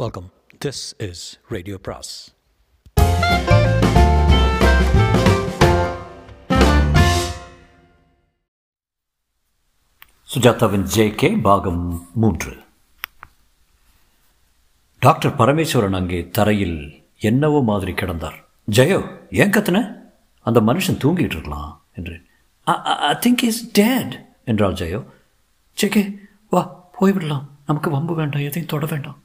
Welcome this is radio பிராஸ் சுஜாதாவின் J K பாகம் மூன்று. டாக்டர் பரமேஸ்வரன் அங்கே தரையில் என்னவோ மாதிரி கிடந்தார். ஜெயோ ஏன் கத்துன? அந்த மனுஷன் தூங்கிட்டு இருக்கலாம் என்று. ஐ திங்க் இஸ் டேட் என்றாள் ஜெயோ. ஜெகே வா போய்விடலாம். நமக்கு வம்பு வேண்டாம் எதையும் தொட வேண்டாம்.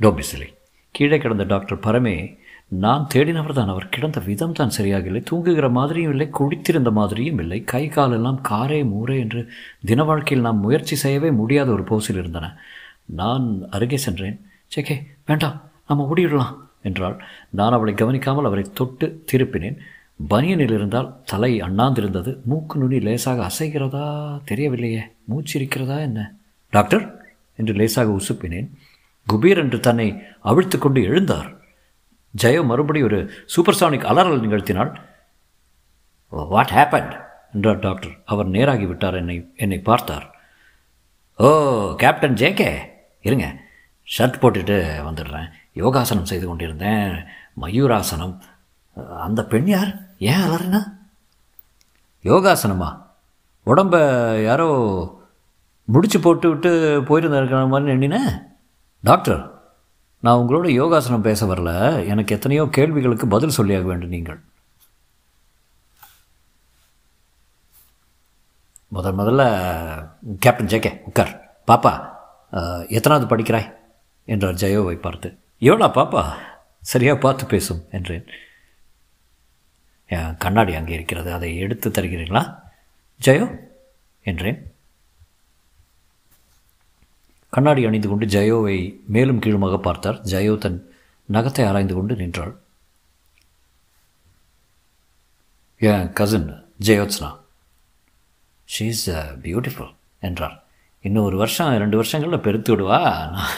டோபிசிலி கீழே கிடந்த டாக்டர் பரமே நான் தேடினவர் தான் அவர் கிடந்த விதம் தான் சரியாக இல்லை தூங்குகிற மாதிரியும் இல்லை குடித்திருந்த மாதிரியும் இல்லை. கை காலெல்லாம் காரே மூரே என்று தின வாழ்க்கையில் நாம் முயற்சி செய்யவே முடியாத ஒரு போஸில் இருந்தன. நான் அருகே சென்றேன். சேக்கே வேண்டாம் நம்ம ஓடிவிடலாம் என்றாள். நான் அவளை கவனிக்காமல் அவரை தொட்டு திருப்பினேன். பனியனில் இருந்தால் தலை அண்ணாந்திருந்தது. மூக்கு நுனி லேசாக அசைகிறதா தெரியவில்லையே. மூச்சிருக்கிறதா என்ன? டாக்டர்? என்று லேசாக உசுப்பினேன். குபீர் என்று தன்னை அவிழ்த்து கொண்டு எழுந்தார். ஜெயோ மறுபடி ஒரு சூப்பர்சானிக் அலறல் நிகழ்த்தினால் வாட் ஹேப்பன் என்றார் டாக்டர். அவர் நேராகி விட்டார். என்னை என்னை பார்த்தார். ஓ கேப்டன் ஜேகே இருங்க. ஷர்ட் போட்டுட்டு வந்துடுறேன். யோகாசனம் செய்து கொண்டிருந்தேன். மயூராசனம். அந்த பெண் யார்? ஏன் அலறினா? யோகாசனமா? உடம்ப யாரோ முடிச்சு போட்டு விட்டு போயிருந்திருக்கிற மாதிரி எண்ணினேன் டாக்டர் நான் உங்களோட யோகாசனம் பேச வரல. எனக்கு எத்தனையோ கேள்விகளுக்கு பதில் சொல்லியாக வேண்டும் நீங்கள். முதல் முதல்ல கேப்டன் ஜேகே உட்கார். பாப்பா எத்தனாவது படிக்கிறாய்? என்றார் ஜெயோவை பார்த்து. எவ்வளோ பாப்பா சரியாக பார்த்து பேசும் என்றேன். என் கண்ணாடி அங்கே இருக்கிறது. அதை எடுத்து தருகிறீர்களா? ஜெயோ என்றேன். கண்ணாடி அணிந்து கொண்டு ஜெயோவை மேலும் கீழுமாக பார்த்தார். ஜெயோ தன் நகத்தை ஆராய்ந்து கொண்டு நின்றாள். என் cousin Jyotsna? She is beautiful என்றார். இன்னும் ஒரு வருஷம் ரெண்டு வருஷங்களில் பெருத்து விடுவா?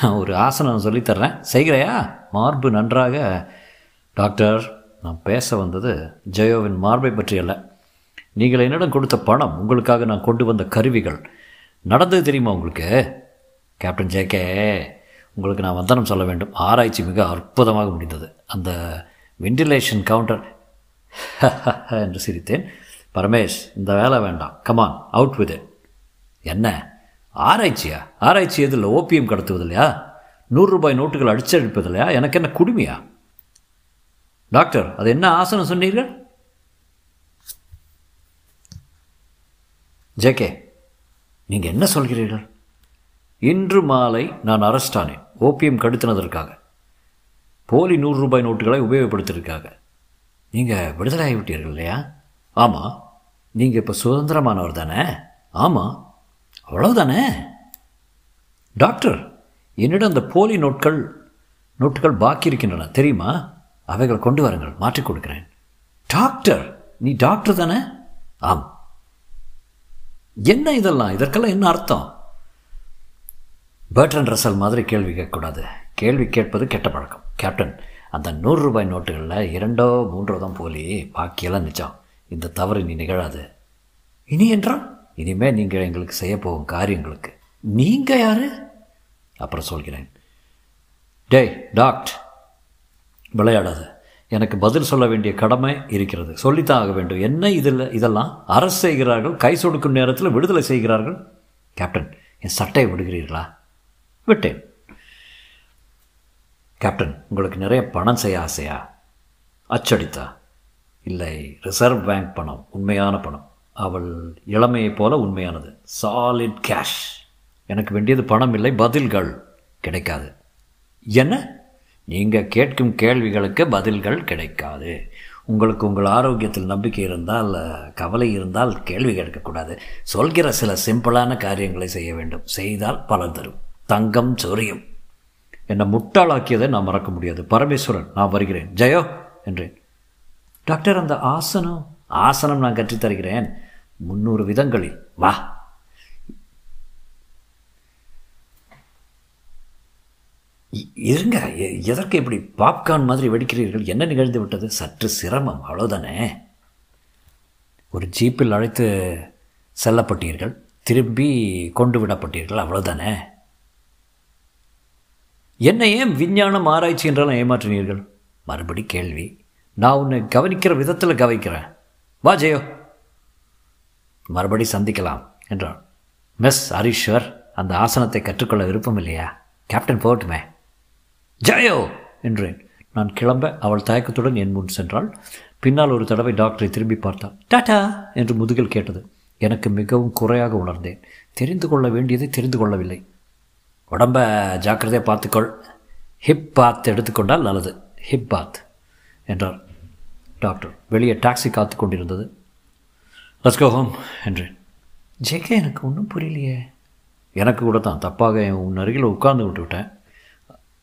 நான் ஒரு ஆசனம் சொல்லித்தர்றேன் செய்கிறையா? மார்பு நன்றாக டாக்டர் நான் பேச வந்தது ஜெயோவின் மார்பை பற்றி அல்ல. நீங்கள் என்னிடம் கொடுத்த பணம் உங்களுக்காக நான் கொண்டு வந்த கருவிகள். நடந்தது தெரியுமா உங்களுக்கு? கேப்டன் ஜேகே உங்களுக்கு நான் வந்தனம் சொல்ல வேண்டும். ஆராய்ச்சி மிக அற்புதமாக முடிந்தது. அந்த வெண்டிலேஷன் கவுண்டர் என்று சிரித்தேன். பரமேஷ் இந்த வேலை வேண்டாம். கமான் அவுட் வித் என்ன? ஆராய்ச்சியா? ஆராய்ச்சி எதில் ஓபியம் கடத்துவது இல்லையா நூறுரூபாய் நோட்டுகள் அடிச்சடிப்பது இல்லையா எனக்கு என்ன குடுமையா? டாக்டர் அது என்ன ஆசனம் சொன்னீர்கள்? ஜேகே நீங்கள் என்ன சொல்கிறீர்கள்? இன்று மாலை நான் அரெஸ்ட் ஆனேன் ஓபிஎம் கடுத்தினதற்காக. போலி நூறு ரூபாய் நோட்டுகளை உபயோகப்படுத்தியிருக்காங்க நீங்கள் விடுதலை ஆகிவிட்டீர்கள் இல்லையா? ஆமாம் நீங்கள் இப்போ சுதந்திரமானவர் தானே? ஆமாம் அவ்வளவுதானே? டாக்டர் என்னிடம் அந்த போலி நோட்கள் நோட்டுகள் பாக்கி இருக்கின்றன தெரியுமா? அவைகளை கொண்டு வாருங்கள் மாற்றிக் கொடுக்கிறேன். டாக்டர் நீ டாக்டர் தானே? ஆம். என்ன இதெல்லாம்? இதற்கெல்லாம் என்ன அர்த்தம்? பேர்டன் ரசல் மாதிரி கேள்வி கேட்கக்கூடாது. கேள்வி கேட்பது கெட்ட பழக்கம். கேப்டன் அந்த நூறு ரூபாய் நோட்டுகளில் இரண்டோ மூன்றோ தான் போலி. பாக்கியெல்லாம் நிச்சம் இந்த தவறு நீ நிகழாது. இனி என்றால்? இனிமேல் நீங்கள் எங்களுக்கு செய்ய போகும் காரியங்களுக்கு. நீங்கள் யார்? அப்புறம் சொல்கிறேன். டேய் டாக்ட் விளையாடாது. எனக்கு பதில் சொல்ல வேண்டிய கடமை இருக்கிறது. சொல்லித்தான் ஆக வேண்டும். என்ன இதில் இதெல்லாம்? அரசு செய்கிறார்கள் கை சொடுக்கும் நேரத்தில் விடுதலை செய்கிறார்கள். கேப்டன் என் சட்டையை விடுகிறீர்களா? விட்டேன். கேப்டன் உங்களுக்கு நிறைய பணம் செய்ய ஆசையா? அச்சடித்தா? இல்லை ரிசர்வ் பேங்க் பணம் உண்மையான பணம். அவள் இளமையைப் போல உண்மையானது. சாலிட் கேஷ் எனக்கு வேண்டியது பணம் இல்லை பதில்கள் கிடைக்காது. என்ன? நீங்கள் கேட்கும் கேள்விகளுக்கு பதில்கள் கிடைக்காது. உங்களுக்கு உங்கள் ஆரோக்கியத்தில் நம்பிக்கை இருந்தால் கவலை இருந்தால் கேள்வி கேட்கக்கூடாது. சொல்கிற சில சிம்பிளான காரியங்களை செய்ய வேண்டும். செய்தால் பலன் தரும். தங்கம் சொரியும். என்னை முட்டாளாக்கியதை நான் மறக்க முடியாது. பரமேஸ்வரன் நான் வருகிறேன். ஜெயோ என்றேன். டாக்டர் அந்த ஆசனம் ஆசனம் நான் கற்றுத்தருகிறேன் முந்நூறு விதங்களில். வா. இருங்க. எதற்கு இப்படி பாப்கார்ன் மாதிரி வெடிக்கிறீர்கள்? என்ன நிகழ்ந்து விட்டது? சற்று சிரமம். அவ்வளோதானே ஒரு ஜீப்பில் அழைத்து செல்லப்பட்டீர்கள். திரும்பி கொண்டு விடப்பட்டீர்கள். அவ்வளோதானே என்னை ஏன் விஞ்ஞானம் ஆராய்ச்சி என்றாலும் ஏமாற்றினீர்கள் மறுபடி கேள்வி நான் உன்னை கவனிக்கிற விதத்தில் கவனிக்கிறேன். வா ஜெயோ. மறுபடி சந்திக்கலாம் என்றான் மிஸ் ஹரீஸ்வர் அந்த ஆசனத்தை கற்றுக்கொள்ள விருப்பம் இல்லையா? கேப்டன் போகட்டுமே. ஜெயோ என்றேன். நான் கிளம்ப அவள் தயக்கத்துடன் என் முன் சென்றாள். பின்னால் ஒரு தடவை டாக்டரை திரும்பி பார்த்தாள். டாடா என்று முதுகில் கேட்டது. எனக்கு மிகவும் குறையாக உணர்ந்தேன். தெரிந்து கொள்ள வேண்டியதை தெரிந்து கொள்ளவில்லை. உடம்ப ஜாக்கிரதையாக பார்த்துக்கொள். ஹிப் பாத் எடுத்துக்கொண்டால் நல்லது. ஹிப் பாத் என்றார். டாக்டர் வெளியே டாக்ஸி காத்து கொண்டிருந்தது. லட்ஸ் கோ ஹோம் என்றேன் ஜேகே எனக்கு ஒன்றும் புரியலையே. எனக்கு கூட தான். தப்பாக என் உன் அருகில் உட்கார்ந்து விட்டு விட்டேன்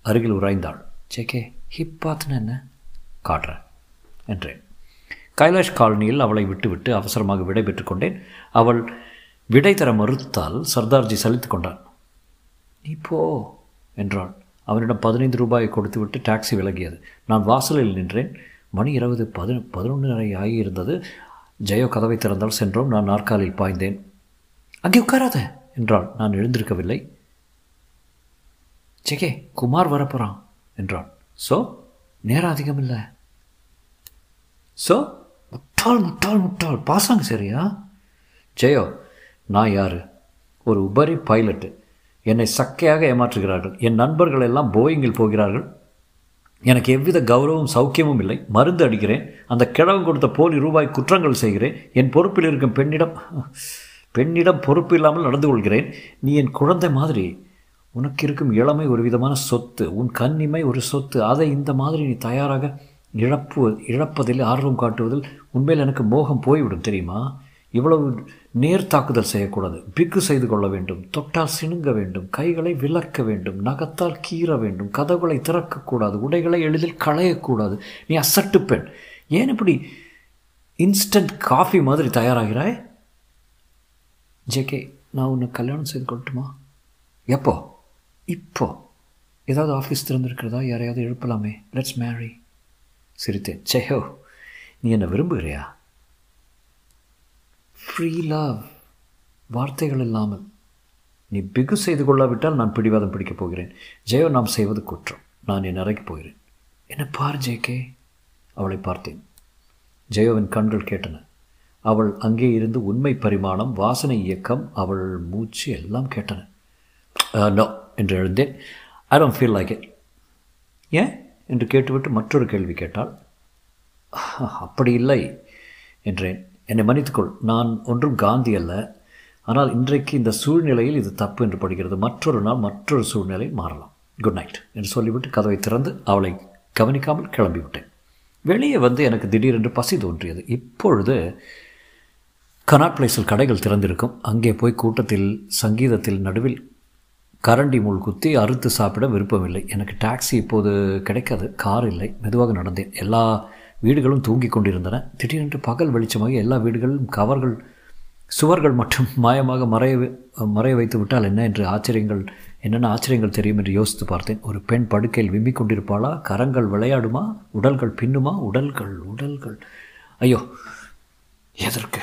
அருகில் உராய்ந்தாள் ஜேகே ஹிப் பாத்னு என்ன? காட்டுறேன் என்றேன் கைலாஷ் காலனியில் அவளை விட்டுவிட்டு அவசரமாக விடை பெற்றுக் கொண்டேன். அவள் விடை தர மறுத்தால் சர்தார்ஜி சலித்து கொண்டான். நீ போ என்றாள். அவனிடம் பதினைந்து ரூபாயை கொடுத்துவிட்டு டாக்ஸி விலகியது. நான் வாசலில் நின்றேன். மணி இருபது பதி பதினொன்றரை ஆகியிருந்தது. ஜெயோ கதவை திறந்தால் சென்றோம். நான் நாற்காலில் பாய்ந்தேன். அங்கே உட்காராத என்றாள். நான் எழுந்திருக்கவில்லை. ஜெகே குமார் வரப்போகிறான் என்றான் ஸோ நேரம் அதிகம் இல்லை. ஸோ முட்டாள் முட்டாள் முட்டாள். பாசாங்க சரியா? ஜெயோ நான் யார்? ஒரு உபரி பைலட்டு. என்னை சக்கையாக ஏமாற்றுகிறார்கள். என் நண்பர்கள் எல்லாம் போயிங்கில் போகிறார்கள். எனக்கு எவ்வித கௌரவம் சௌக்கியமும் இல்லை. மருந்து அடிக்கிறேன். அந்த கிழவன் கொடுத்த போலி ரூபாய் குற்றங்கள் செய்கிறேன். என் பொறுப்பில் இருக்கும் பெண்ணிடம் பெண்ணிடம் பொறுப்பு இல்லாமல் நடந்து கொள்கிறேன். நீ என் குழந்தை மாதிரி. உனக்கு இருக்கும் இளமை ஒரு விதமான சொத்து. உன் கண்ணிமை ஒரு சொத்து. அதை இந்த மாதிரி நீ தயாராக இழப்பு இழப்பதில் ஆர்வம் காட்டுவதில் உண்மையில் எனக்கு மோகம் போய்விடும் தெரியுமா? இவ்வளவு நேர் தாக்குதல் செய்யக்கூடாது. பிக்கு செய்து கொள்ள வேண்டும். தொட்டால் சிணுங்க வேண்டும். கைகளை விளக்க வேண்டும். நகத்தால் கீற வேண்டும். கதவுகளை திறக்கக்கூடாது. உடைகளை எளிதில் களையக்கூடாது. நீ அசட்டு பெண். ஏன் இப்படி இன்ஸ்டன்ட் காஃபி மாதிரி தயாராகிறாய்? ஜேகே நான் உன்னை கல்யாணம் செய்து கொள்ளட்டுமா? எப்போ? இப்போ. ஏதாவது ஆஃபீஸ் திறந்திருக்கிறதா? யாரையாவது எழுப்பலாமே. லெட்ஸ் மேரி சிரித்தேன். செஹோ நீ என்னை விரும்புகிறியா? ஃப்ரீ லவ் வார்த்தைகள் இல்லாமல் நீ பிகு செய்து கொள்ளாவிட்டால் நான் பிடிவாதம் பிடிக்கப் போகிறேன். ஜெயோ நாம் செய்வது குற்றம். நான் என் அறைக்கு போகிறேன். என்ன பார் ஜேகே அவளை பார்த்தேன். ஜெயோவின் கண்கள் கேட்டன. அவள் அங்கே இருந்து உண்மை பரிமாணம் வாசனை இயக்கம் அவள் மூச்சு எல்லாம் கேட்டன. நோ என்று எழுந்தேன். I don't feel like it ஏன்? என்று கேட்டுவிட்டு மற்றொரு கேள்வி கேட்டாள். அப்படி இல்லை என்றேன். என்னை மன்னித்துக்கொள். நான் ஒன்றும் காந்தி அல்ல. ஆனால் இன்றைக்கு இந்த சூழ்நிலையில் இது தப்பு என்று படுகிறது. மற்றொரு நாள் மற்றொரு சூழ்நிலை மாறலாம். குட் நைட் என்று சொல்லிவிட்டு கதவை திறந்து அவளை கவனிக்காமல் கிளம்பிவிட்டேன். வெளியே வந்து எனக்கு திடீரென்று பசி தோன்றியது. இப்பொழுது கனாட் பிளேஸில் கடைகள் திறந்திருக்கும். அங்கே போய் கூட்டத்தில் சங்கீதத்தில் நடுவில் கரண்டி முள் குத்தி அறுத்து சாப்பிட விருப்பமில்லை. எனக்கு டாக்ஸி இப்போது கிடைக்காது. கார் இல்லை. மெதுவாக நடந்தேன். எல்லா வீடுகளும் தூங்கிக் கொண்டிருந்தன. திடீரென்று பகல் வெளிச்சமாக எல்லா வீடுகளும் கவர்கள் சுவர்கள் மட்டும் மாயமாக மறைய மறைய வைத்து விட்டால் என்ன என்று ஆச்சரியங்கள் என்னென்ன ஆச்சரியங்கள் தெரியும் என்று யோசித்து பார்த்தேன். ஒரு பெண் படுக்கையில் விம்பிக் கொண்டிருப்பாளா? கரங்கள் விளையாடுமா? உடல்கள் பின்னுமா? உடல்கள் உடல்கள். ஐயோ எதற்கு?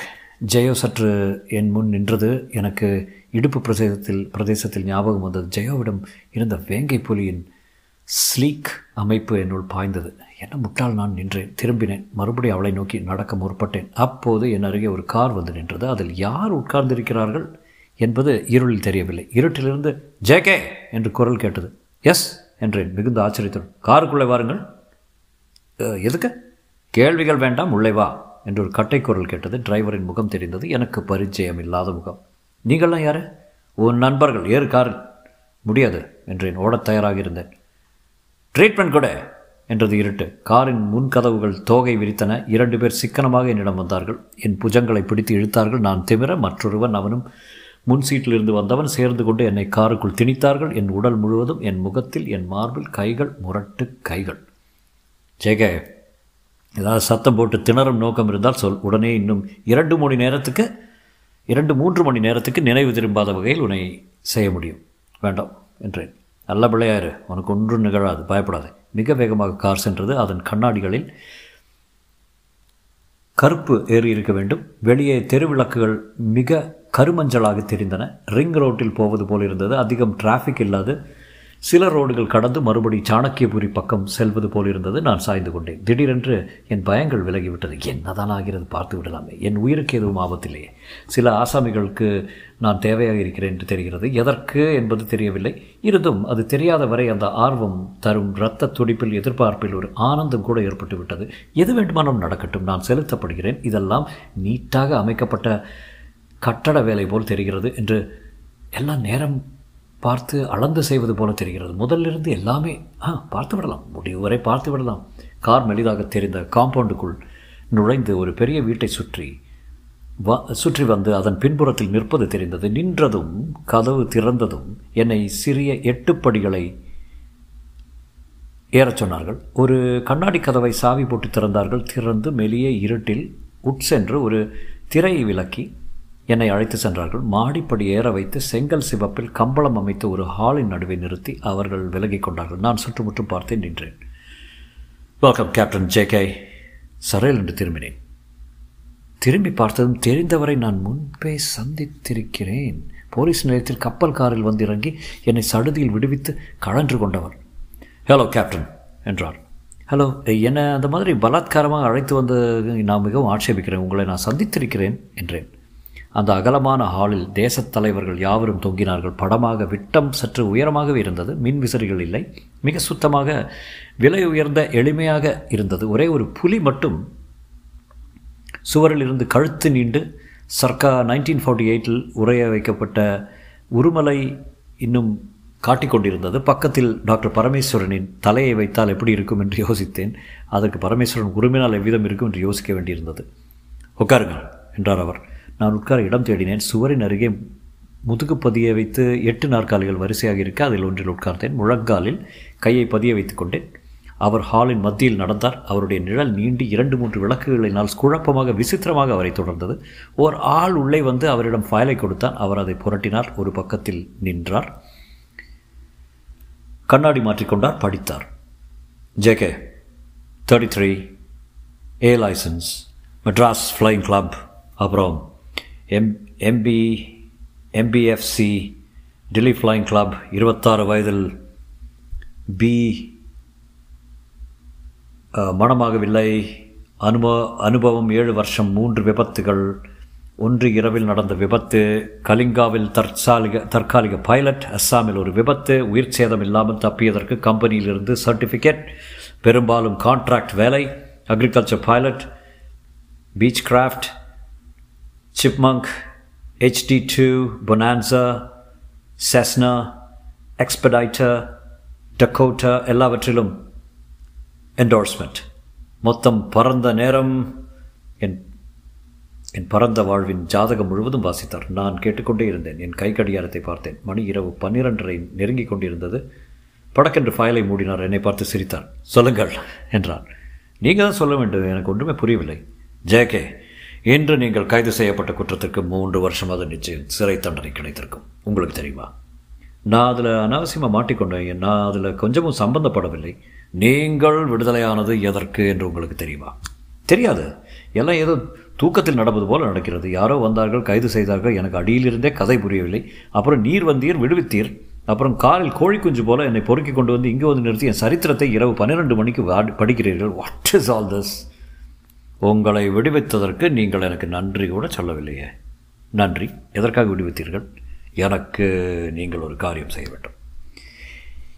ஜெயோ சற்று என் முன் நின்றது. எனக்கு இடுப்பு பிரதேசத்தில் பிரதேசத்தில் ஞாபகம் வந்தது. ஜெயோவிடம் இருந்த வேங்கை புலியின் ஸ்லீக் அமைப்பு என்னுள் பாய்ந்தது. என்ன முட்டால் நான் நின்றேன். திரும்பினேன். மறுபடியும் அவளை நோக்கி நடக்க முற்பட்டேன். அப்போது என் அருகே ஒரு கார் வந்து நின்றது. அதில் யார் உட்கார்ந்திருக்கிறார்கள் என்பது இருளில் தெரியவில்லை. இருட்டிலிருந்து ஜேகே! என்று குரல் கேட்டது. எஸ்! என்றேன் மிகுந்த ஆச்சரியத்துடன். காருக்குள்ளே வாருங்கள். எதுக்கு? கேள்விகள் வேண்டாம் உள்ளே வா! என்று ஒரு கட்டை குரல் கேட்டது. டிரைவரின் முகம் தெரிந்தது. எனக்கு பரிச்சயம் இல்லாத முகம். நீங்கள்லாம் யார்? உன் நண்பர்கள். ஏறு கார் முடியாது என்றேன். ஓடத் தயாராக இருந்தேன். ட்ரீட்மெண்ட் கூட! என்றது இருட்டு. காரின் முன்கதவுகள் தோகை விரித்தன. இரண்டு பேர் சிக்கனமாக என்னிடம் வந்தார்கள். என் புஜங்களை பிடித்து இழுத்தார்கள். நான் திமிர மற்றொருவன் அவனும் முன் சீட்டிலிருந்து வந்தவன் சேர்ந்து கொண்டு என்னை காருக்குள் திணித்தார்கள். என் உடல் முழுவதும் என் முகத்தில் என் மார்பில் கைகள் முரட்டு கைகள். ஜெக ஏதாவது சத்தம் போட்டு திணறும் நோக்கம் இருந்தால் சொல். உடனே இன்னும் இரண்டு மணி நேரத்துக்கு இரண்டு மூன்று மணி நேரத்துக்கு நினைவு திரும்பாத வகையில் உன்னை செய்ய முடியும். வேண்டாம் என்றேன். நல்ல பிள்ளையாரு உனக்கு ஒன்றும் நிகழாது. பயப்படாது. மிக வேகமாக கார் சென்றது. அதன் கண்ணாடிகளில் கருப்பு ஏறி இருக்க வேண்டும். வெளியே தெருவிளக்குகள் மிக கருமஞ்சளாக தெரிந்தன. ரிங் ரோட்டில் போவது போல் இருந்தது. அதிகம் டிராஃபிக் இல்லாது சில ரோடுகள் கடந்து மறுபடி சாணக்கியபுரி பக்கம் செல்வது போல் இருந்தது. நான் சாய்ந்து கொண்டேன். திடீரென்று என் பயங்கள் விலகிவிட்டது. என்னதான் ஆகிறது பார்த்து விடலாமே. என் உயிருக்கு எதுவும் ஆபத்தில்லையே. சில ஆசாமிகளுக்கு நான் தேவையாக இருக்கிறேன் என்று தெரிகிறது. எதற்கு என்பது தெரியவில்லை. இருந்தும் அது தெரியாத வரை அந்த ஆர்வம் தரும் இரத்த துடிப்பில் எதிர்பார்ப்பில் ஒரு ஆனந்தம் கூட ஏற்பட்டு விட்டது. எது வேண்டுமானாலும் நடக்கட்டும். நான் செலுத்தப்படுகிறேன். இதெல்லாம் நீட்டாக அமைக்கப்பட்ட கட்டட வேலை போல் தெரிகிறது என்று எல்லாம் நேரம் பார்த்து அளந்து செய்வது போல தெரிகிறது. முதலிருந்து எல்லாமே ஆ பார்த்து விடலாம். முடிவு வரை பார்த்து விடலாம். கார் மெலிதாக தெரிந்த காம்பவுண்டுக்குள் நுழைந்து ஒரு பெரிய வீட்டை சுற்றி வ சுற்றி வந்து அதன் பின்புறத்தில் நிற்பது தெரிந்தது. நின்றதும் கதவு திறந்ததும் என்னை சிறிய எட்டு படிகளை ஏறச் சொன்னார்கள். ஒரு கண்ணாடி கதவை சாவி போட்டு திறந்தார்கள். திறந்து மெலிய இருட்டில் உட்சென்று ஒரு திரையை விலக்கி என்னை அழைத்து சென்றார்கள். மாடிப்படி ஏற வைத்து செங்கல் சிவப்பில் கம்பளம் அமைத்து ஒரு ஹாலின் நடுவே நிறுத்தி அவர்கள் விலகிக் கொண்டார்கள். நான் சுற்றுமுற்றும் பார்த்தேன் நின்றேன். வெல்கம் கேப்டன் ஜே கே சரையல் என்று திரும்பினேன். திரும்பி பார்த்ததும் தெரிந்தவரை நான் முன்பே சந்தித்திருக்கிறேன். போலீஸ் நிலையத்தில் கப்பல் காரில் வந்து இறங்கி என்னை சடுதியில் விடுவித்து கழன்று கொண்டவர். ஹலோ கேப்டன் என்றார். ஹலோ என்னை அந்த மாதிரி பலாத்காரமாக அழைத்து வந்து நான் மிகவும் ஆட்சேபிக்கிறேன். உங்களை நான் சந்தித்திருக்கிறேன் என்றேன். அந்த அகலமான ஹாலில் தேசத் தலைவர்கள் யாவரும் தொங்கினார்கள். படமாக விட்டம் சற்று உயரமாகவே இருந்தது. மின் விசிறிகள் இல்லை. மிக சுத்தமாக விலை உயர்ந்த எளிமையாக இருந்தது. ஒரே ஒரு புலி மட்டும் சுவரில் இருந்து கழுத்து நீண்டு சர்க்கா நைன்டீன் ஃபார்ட்டி எயிட்டில் உரைய வைக்கப்பட்ட உருமலை இன்னும் காட்டிக்கொண்டிருந்தது பக்கத்தில் டாக்டர் பரமேஸ்வரனின் தலையை வைத்தால் எப்படி இருக்கும் என்று யோசித்தேன். அதற்கு பரமேஸ்வரன் உரிமைனால் எவ்விதம் இருக்கும் என்று யோசிக்க வேண்டியிருந்தது. உட்காருங்கள் என்றார் அவர். நான் உட்கார இடம் தேடினேன். சுவரின் அருகே முதுகு பதிய வைத்து எட்டு நாற்காலிகள் வரிசையாக இருக்க அதில் ஒன்றில் உட்கார்ந்தேன். முழங்காலில் கையை பதிய வைத்து கொண்டேன். அவர் ஹாலின் மத்தியில் நடந்தார். அவருடைய நிழல் நீண்டி இரண்டு மூன்று விளக்குகளினால் குழப்பமாக விசித்திரமாக அவரை தொடர்ந்தது. ஓர் ஆள் உள்ளே வந்து அவரிடம் ஃபைலை கொடுத்தான். அவர் அதை புரட்டினார். ஒரு பக்கத்தில் நின்றார். கண்ணாடி மாற்றிக்கொண்டார். படித்தார். J K thirty three A licence Madras flying club அப்புறம் M MP MPFC Delhi flying club இருபத்தாறு வயதில் பி மனமாகவில்லை. அனுப அனுபவம் ஏழு வருஷம் மூன்று விபத்துகள். ஒன்று இரவில் நடந்த விபத்து கலிங்காவில் தற்சாலிக தற்காலிக பைலட் அஸ்ஸாமில் ஒரு விபத்து உயிர் சேதம் இல்லாமல் தப்பியதற்கு கம்பெனியிலிருந்து சர்டிஃபிகேட் பெரும்பாலும் கான்ட்ராக்ட் வேலை agriculture pilot Beechcraft Chipmunk HT two Bonanza Cessna Expediter Dakota எல்லாவற்றிலும் என்டோர்ஸ்மெண்ட் மொத்தம் பறந்த நேரம் என் என் பரந்த வாழ்வின் ஜாதகம் முழுவதும் வாசித்தார். நான் கேட்டுக்கொண்டே இருந்தேன். என் கை கடிகாரத்தை பார்த்தேன். மணி இரவு பன்னிரண்டரை நெருங்கிக் கொண்டிருந்தது. படக்கென்று ஃபைலை மூடினார். என்னை பார்த்து சிரித்தார். சொல்லுங்கள் என்றார் நீங்கள் தான் சொல்ல வேண்டும். எனக்கு ஒன்றுமே புரியவில்லை. ஜேகே இன்று நீங்கள் கைது செய்யப்பட்ட குற்றத்திற்கு மூன்று வருஷம் அது நிச்சயம் சிறை தண்டனை கிடைத்திருக்கும். உங்களுக்கு தெரியுமா? நான் அதில் அனாவசியமாக மாட்டிக்கொண்டேன். நான் அதில் கொஞ்சமும் சம்பந்தப்படவில்லை. நீங்கள் விடுதலையானது எதற்கு என்று உங்களுக்கு தெரியுமா? தெரியாது. எல்லாம் ஏதோ தூக்கத்தில் நடப்பது போல நடக்கிறது. யாரோ வந்தார்கள் கைது செய்தார்கள். எனக்கு அடியிலிருந்தே கதை புரியவில்லை. அப்புறம் நீர் வந்தீர் விடுவித்தீர். அப்புறம் காலில் கோழி குஞ்சு போல என்னை பொறுக்கி கொண்டு வந்து இங்கே வந்து நிறுத்தி என் சரித்திரத்தை இரவு பன்னிரெண்டு மணிக்கு படிக்கிறீர்கள். வாட் இஸ் ஆல் திஸ் உங்களை விடுவித்ததற்கு நீங்கள் எனக்கு நன்றி கூட சொல்லவில்லையே. நன்றி. எதற்காக விடுவித்தீர்கள்? எனக்கு நீங்கள் ஒரு காரியம் செய்ய வேண்டும்.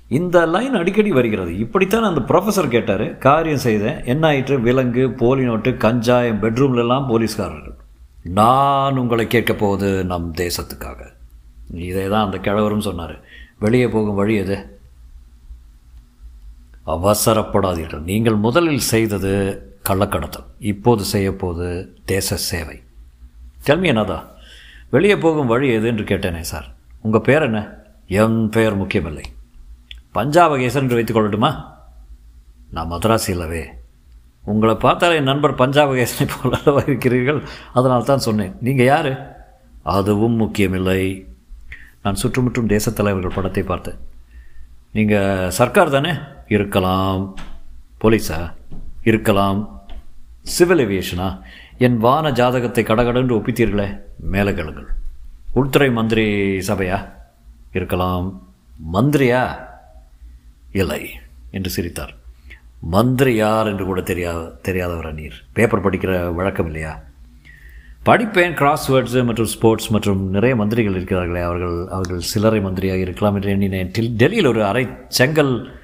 இந்த லைன் அடிக்கடி வருகிறது. இப்படித்தான் அந்த ப்ரொஃபஸர் கேட்டார். காரியம் செய்தேன். என்ன ஆயிற்று? விலங்கு போலி நோட்டு கஞ்சாயம் பெட்ரூம்லலாம் போலீஸ்காரர்கள். நான் உங்களை கேட்க போவது நம் தேசத்துக்காக. இதே தான் அந்த கிழவரும் சொன்னார். வெளியே போகும் வழி எது? அவசரப்படாதீர்கள். நீங்கள் முதலில் செய்தது கள்ளக்கடத்தல். இப்போது செய்யப்போது தேச சேவை. கல்வி என்னதா வெளியே போகும் வழி எது என்று கேட்டேனே சார். உங்கள் பேர் என்ன? என் பெயர் முக்கியமில்லை. பஞ்சாபகேசன் என்று வைத்துக் கொள்ளட்டுமா? நான் மதராசி இல்லவே உங்களை பார்த்தாலே என் நண்பர் பஞ்சாபகேசனை போல இருக்கிறீர்கள்? அதனால் தான் சொன்னேன். நீங்கள் யார்? அதுவும் முக்கியமில்லை. நான் சுற்றுமுற்றும் தேசத் தலைவர்கள் படத்தை பார்த்தேன். நீங்கள் சர்க்கார் தானே? இருக்கலாம். போலீஸா? இருக்கலாம். சிவில் ஏவியேஷனா என் வான ஜாதகத்தை கடகடன்று ஒப்பித்தீர்களே? மேலே கேளுங்கள். உள்துறை மந்திரி சபையா? இருக்கலாம். மந்திரியா? இல்லை என்று சிரித்தார். மந்திரி யார் என்று கூட தெரியா தெரியாதவரா நீர்? பேப்பர் படிக்கிற வழக்கம் இல்லையா? படிப்பேன் கிராஸ்வேர்ட்ஸு மற்றும் ஸ்போர்ட்ஸ் மற்றும் நிறைய மந்திரிகள் இருக்கிறார்களே. அவர்கள் அவர்கள் சில்லறை மந்திரியாக இருக்கலாம் என்று எண்ணினேன். டெல்லியில் ஒரு அரை செங்கல்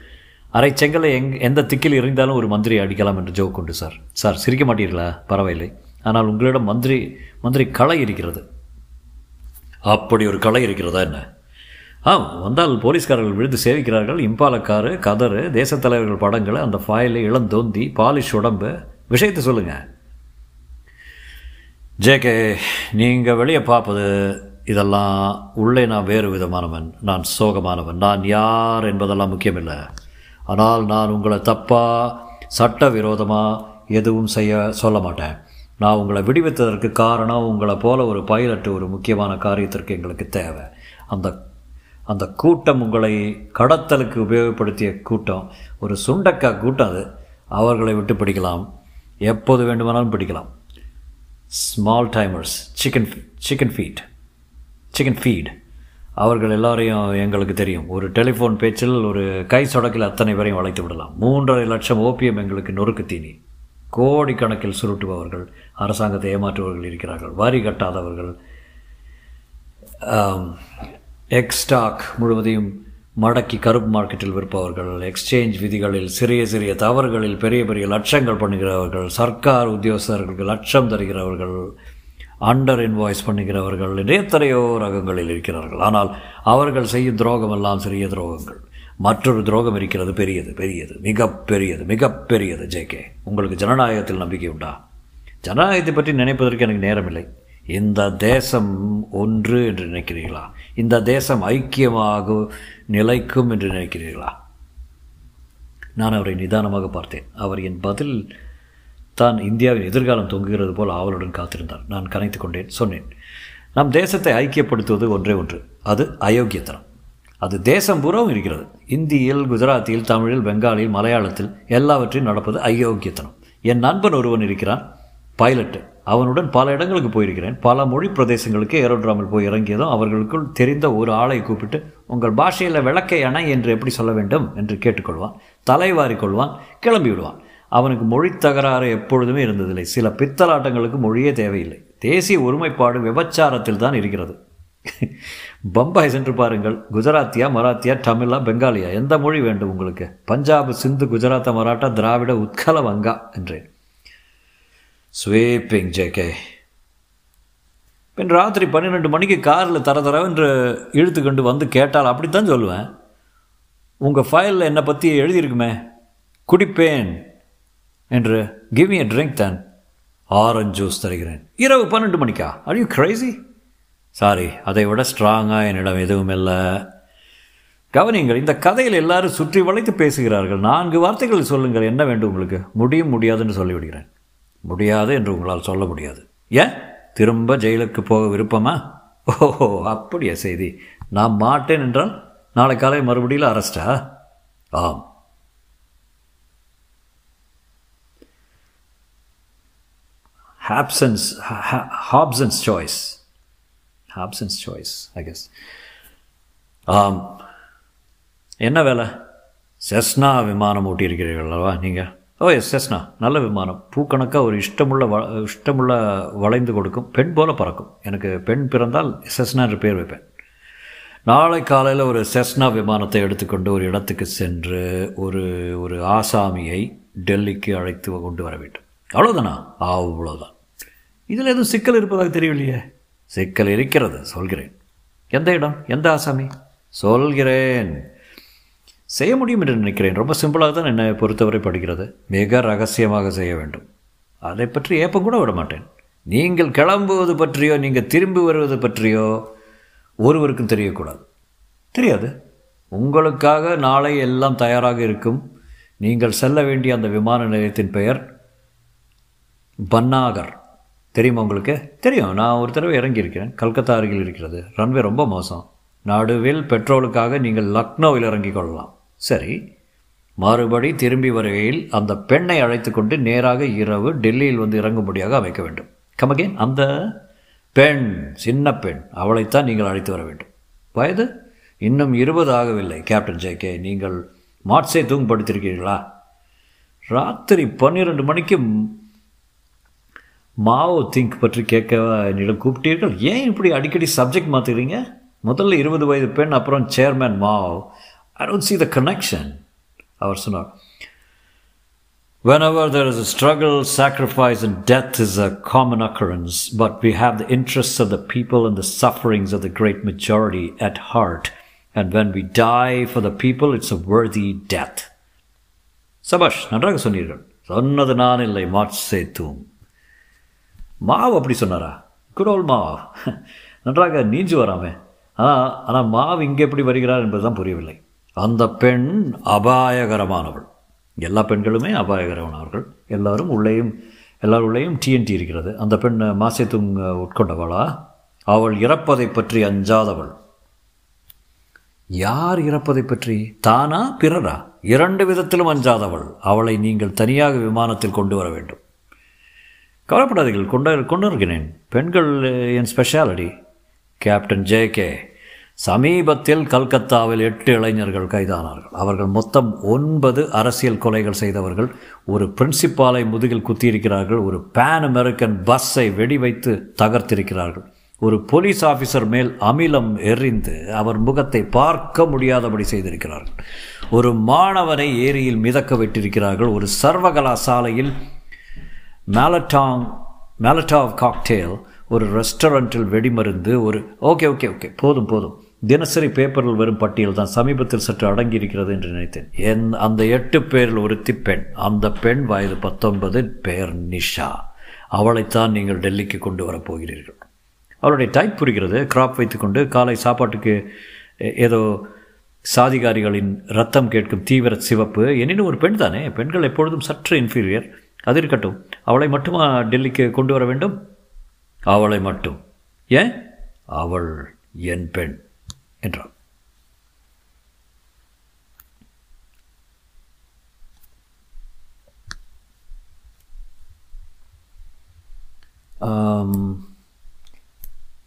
அரை செங்கலை எங் எந்த திக்கில் இருந்தாலும் ஒரு மந்திரி அடிக்கலாம் என்று ஜோக் உண்டு சார். சார் சிரிக்க மாட்டீர்களா? பரவாயில்லை. ஆனால் உங்களிடம் மந்திரி மந்திரி களை இருக்கிறது. அப்படி ஒரு களை இருக்கிறதா என்ன? ஆ வந்தால் போலீஸ்காரர்கள் விழுந்து சேவிக்கிறார்கள். இம்பாலக்காரு கதறு தேசத் தலைவர்கள் படங்களை அந்த ஃபாயிலை இளந்தோந்தி பாலிஷ் உடம்பு. விஷயத்தை சொல்லுங்கள் ஜேகே நீங்கள் வெளியே பார்ப்பது இதெல்லாம் உள்ளே நான் வேறு விதமானவன். நான் சோகமானவன். நான் யார் என்பதெல்லாம் முக்கியமில்லை. ஆனால் நான் உங்களை தப்பாக சட்டவிரோதமாக எதுவும் செய்ய சொல்ல மாட்டேன் நான் உங்களை விடுவித்ததற்கு காரணம் உங்களை போல ஒரு பைலட்டு ஒரு முக்கியமான காரியத்திற்கு எங்களுக்கு தேவை. அந்த அந்த கூட்டம் உங்களை கடத்தலுக்கு உபயோகப்படுத்திய கூட்டம் ஒரு சுண்டக்கா கூட்டம் அது. அவர்களை விட்டு பிடிக்கலாம். எப்போது வேண்டுமானாலும் பிடிக்கலாம். Small timers chicken chicken feed chicken feed அவர்கள் எல்லாரையும் எங்களுக்கு தெரியும். ஒரு டெலிஃபோன் பேச்சில் ஒரு கை சொடக்கில் அத்தனை பேரையும் வளைத்து விடலாம். மூன்றரை லட்சம் ஓபியம் எங்களுக்கு நொறுக்கு தீனி. கோடிக்கணக்கில் சுருட்டுபவர்கள் அரசாங்கத்தை ஏமாற்றுபவர்கள் இருக்கிறார்கள். வரி கட்டாதவர்கள். எக்ஸ்டாக் முழுவதையும் மடக்கி கருப்பு மார்க்கெட்டில் விற்பவர்கள் எக்ஸ்சேஞ்ச் விதிகளில் சிறிய சிறிய தவறுகளில் பெரிய பெரிய லட்சங்கள் பண்ணுகிறவர்கள் சர்க்கார் உத்தியோகஸ்தர்களுக்கு லட்சம் தருகிறவர்கள் அண்டர் இன்வாய்ஸ் பண்ணுகிறவர்கள் என்று எத்தனையோ ரகங்களில் இருக்கிறார்கள். ஆனால் அவர்கள் செய்யும் துரோகம் எல்லாம் சிறிய துரோகங்கள். மற்றொரு துரோகம் இருக்கிறது பெரியது பெரியது மிக பெரியது மிக பெரியது ஜேகே உங்களுக்கு ஜனநாயகத்தில் நம்பிக்கை உண்டா? ஜனநாயகத்தை பற்றி நினைப்பதற்கு எனக்கு நேரமில்லை. இந்த தேசம் ஒன்று என்று நினைக்கிறீர்களா? இந்த தேசம் ஐக்கியமாக நிலைக்கும் என்று நினைக்கிறீர்களா? நான் அவரை நிதானமாக பார்த்தேன். அவர் என் பதில் தான் இந்தியாவின் எதிர்காலம் தொங்குகிறது போல் ஆவலுடன் காத்திருந்தார். நான் கனைத்து கொண்டேன் சொன்னேன். நம் தேசத்தை ஐக்கியப்படுத்துவது ஒன்றே ஒன்று. அது அயோக்கியத்தனம். அது தேசம் பூராவும் இருக்கிறது. இந்தியில் குஜராத்தில் தமிழில் பெங்காலில் மலையாளத்தில் எல்லாவற்றையும் நடப்பது அயோக்கியத்தனம். என் நண்பன் ஒருவன் இருக்கிறான் பைலட்டு அவனுடன் பல இடங்களுக்கு போயிருக்கிறேன். பல மொழி பிரதேசங்களுக்கு ஏரோட்ராமில் போய் இறங்கியதும் அவர்களுக்குள் தெரிந்த ஒரு ஆளை கூப்பிட்டு உங்கள் பாஷையில் விளக்கை அணை என்று எப்படி சொல்ல வேண்டும்? என்று கேட்டுக்கொள்வான். தலைவாரி கொள்வான். கிளம்பி விடுவான் அவனுக்கு மொழி தகராறு எப்பொழுதுமே இருந்ததில்லை. சில பித்தலாட்டங்களுக்கு மொழியே தேவையில்லை. தேசிய ஒருமைப்பாடு விபச்சாரத்தில் தான் இருக்கிறது. பம்பாய் சென்று பாருங்கள். குஜராத்தியா மராத்தியா தமிழா பெங்காலியா எந்த மொழி வேண்டும் உங்களுக்கு? பஞ்சாப் சிந்து குஜராத்தா மராட்டா திராவிட உத்கல வங்கா என்றேன். ஸ்வீப்பிங் ஜேகே பின் ராத்திரி பன்னிரெண்டு மணிக்கு காரில் தர தரவென்று இழுத்து கொண்டு வந்து கேட்டால் அப்படித்தான் சொல்லுவேன். உங்கள் ஃபைலில் என்னை பற்றி எழுதியிருக்குமே. குடிப்பேன். என்று கிவ் ஏ ட்ரிங்க் தன் ஆரஞ்ச் ஜூஸ் தருகிறேன். இரவு பன்னெண்டு மணிக்கா? ஆர் யூ கிரேசி சாரி அதை விட ஸ்ட்ராங்காக என்னிடம் எதுவும் இல்லை. கவனிங்கள் இந்த கதையில் எல்லாரும் சுற்றி வளைத்து பேசுகிறார்கள். நான்கு வார்த்தைகள் சொல்லுங்கள் என்ன வேண்டும் உங்களுக்கு? முடியும் முடியாதுன்னு சொல்லிவிடுகிறேன். முடியாது என்று உங்களால் சொல்ல முடியாது. ஏன்? திரும்ப ஜெயிலுக்கு போக விருப்பமா? ஓஹோ அப்படியா செய்தி. நான் மாட்டேன் என்றால் நாளை காலை மறுபடியில் அரெஸ்டா? ஆம். Hobson's, Hobson's choice Hobson's choice I guess ஆம் என்ன வேலை? செஸ்னா விமானம் ஓட்டியிருக்கிறீர்கள் அல்லவா நீங்கள் ஓ எஸ் செஸ்னா. நல்ல விமானம். பூக்கணக்காக ஒரு இஷ்டமுள்ள வ இஷ்டமுள்ள வளைந்து கொடுக்கும். பெண் போல பறக்கும். எனக்கு பெண் பிறந்தால் செஸ்னா என்று பேர் வைப்பேன். நாளை காலையில் ஒரு செஸ்னா விமானத்தை எடுத்துக்கொண்டு ஒரு இடத்துக்கு சென்று ஒரு ஒரு ஆசாமியை டெல்லிக்கு அழைத்து கொண்டு வர வேண்டும். அவ்வளோதானா அவ்வளோதான் இதில் எதுவும் சிக்கல் இருப்பதாக தெரியவில்லையே. சிக்கல் இருக்கிறது சொல்கிறேன். எந்த இடம்? எந்த ஆசாமி? சொல்கிறேன். செய்ய முடியும் என்று நினைக்கிறேன். ரொம்ப சிம்பிளாக தான் என்னை பொறுத்தவரை படிக்கிறது மிக ரகசியமாக செய்ய வேண்டும். அதை பற்றி ஏப்பம் கூட விட மாட்டேன். நீங்கள் கிளம்புவது பற்றியோ நீங்கள் திரும்பி வருவது பற்றியோ ஒருவருக்கும் தெரியக்கூடாது. தெரியாது. உங்களுக்காக நாளை எல்லாம் தயாராக இருக்கும். நீங்கள் செல்ல வேண்டிய அந்த விமான நிலையத்தின் பெயர் பன்னாகர். தெரியுமா உங்களுக்கு? தெரியும். நான் ஒரு தடவை இறங்கியிருக்கிறேன். கல்கத்தா அருகில் இருக்கிறது. ரன்வே ரொம்ப மோசம். நடுவில் பெட்ரோலுக்காக நீங்கள் லக்னோவில் இறங்கிக் கொள்ளலாம். சரி. மறுபடி திரும்பி வருகையில் அந்த பெண்ணை அழைத்து கொண்டு நேராக இரவு டெல்லியில் வந்து இறங்கும்படியாக அமைக்க வேண்டும். கமகேன் அந்த பெண் சின்ன பெண். அவளைத்தான் நீங்கள் அழைத்து வர வேண்டும். வயது? இன்னும் இருபது ஆகவில்லை கேப்டன் ஜே கே. நீங்கள் மாட்ஸை தூங்க ராத்திரி பன்னிரெண்டு மணிக்கு மாவோ திங்க் பற்றி கேட்க என்னிடம் கூப்பிட்டீர்கள் ஏன் இப்படி அடிக்கடி சப்ஜெக்ட் மாற்றுறீங்க முதல்ல இருபது வயது பெண் அப்புறம் chairman Mao I don't see the connection அவர் சொன்னார் Whenever there is a struggle, sacrifice, and death is a common occurrence, but we have the interests of the people and the sufferings of the great majority at heart. And when we die for the people, it's a worthy death. சபாஷ் நன்றாக சொன்னீர்கள் சொன்னது நான் இல்லை மாட் சேத்தும் மாவு அப்படி சொன்னாரா? Good ol' Mao. நன்றாக நீஞ்சு வராமே. ஆனால் ஆனால் மாவு இங்கே எப்படி வருகிறார் என்பதுதான் புரியவில்லை. அந்த பெண் அபாயகரமானவள். எல்லா பெண்களுமே அபாயகரமானவர்கள். எல்லாரும் உள்ளேயும் எல்லார் உள்ளேயும் டிஎன்டி இருக்கிறது. அந்த பெண் மாசேத்துங் உட்கொண்டவளா? அவள் இறப்பதை பற்றி அஞ்சாதவள். யார் இறப்பதை பற்றி? தானா பிறரா? இரண்டு விதத்திலும் அஞ்சாதவள். அவளை நீங்கள் தனியாக விமானத்தில் கொண்டு வர வேண்டும். கவலைப்படாதீர்கள். கொண்ட கொண்டு வருகிறேன் பெண்கள் என் ஸ்பெஷாலிட்டி கேப்டன் ஜே கே சமீபத்தில் கல்கத்தாவில் எட்டு இளைஞர்கள் கைதானார்கள். அவர்கள் மொத்தம் ஒன்பது அரசியல் கொலைகள் செய்தவர்கள். ஒரு பிரின்சிபாலை முதுகில் குத்தியிருக்கிறார்கள். ஒரு பேன் அமெரிக்கன் பஸ்ஸை வெடி வைத்து தகர்த்திருக்கிறார்கள். ஒரு போலீஸ் ஆஃபீஸர் மேல் அமிலம் எறிந்து அவர் முகத்தை பார்க்க முடியாதபடி செய்திருக்கிறார்கள். ஒரு மாணவனை ஏரியில் மிதக்க விட்டிருக்கிறார்கள். ஒரு சர்வகலாசாலையில் மேலட்டாங் மேலட்டாவ் காக்டேல் ஒரு ரெஸ்டாரண்ட்டில் வெடிமருந்து ஒரு ஓகே ஓகே ஓகே போதும் போதும். தினசரி பேப்பரில் வரும் பட்டியல் தான் சமீபத்தில் சற்று அடங்கியிருக்கிறது என்று நினைத்தேன். என் அந்த எட்டு பேரில் ஒருத்தி பெண் அந்த பெண் வயது பத்தொன்பது பெயர் நிஷா. அவளைத்தான் நீங்கள் டெல்லிக்கு கொண்டு வரப்போகிறீர்கள் அவளுடைய டைப் புரிகிறது கிராப் வைத்துக்கொண்டு காலை சாப்பாட்டுக்கு ஏதோ சாதிகாரிகளின் ரத்தம் கேட்கும் தீவிர சிவப்பு. எனினும் ஒரு பெண் தானே பெண்கள் எப்பொழுதும் சற்று இன்ஃபீரியர் அது இருக்கட்டும். அவளை மட்டுமா டெல்லிக்கு கொண்டு வர வேண்டும்? அவளை மட்டும். ஏன்? அவள் என் பெண் என்றாள்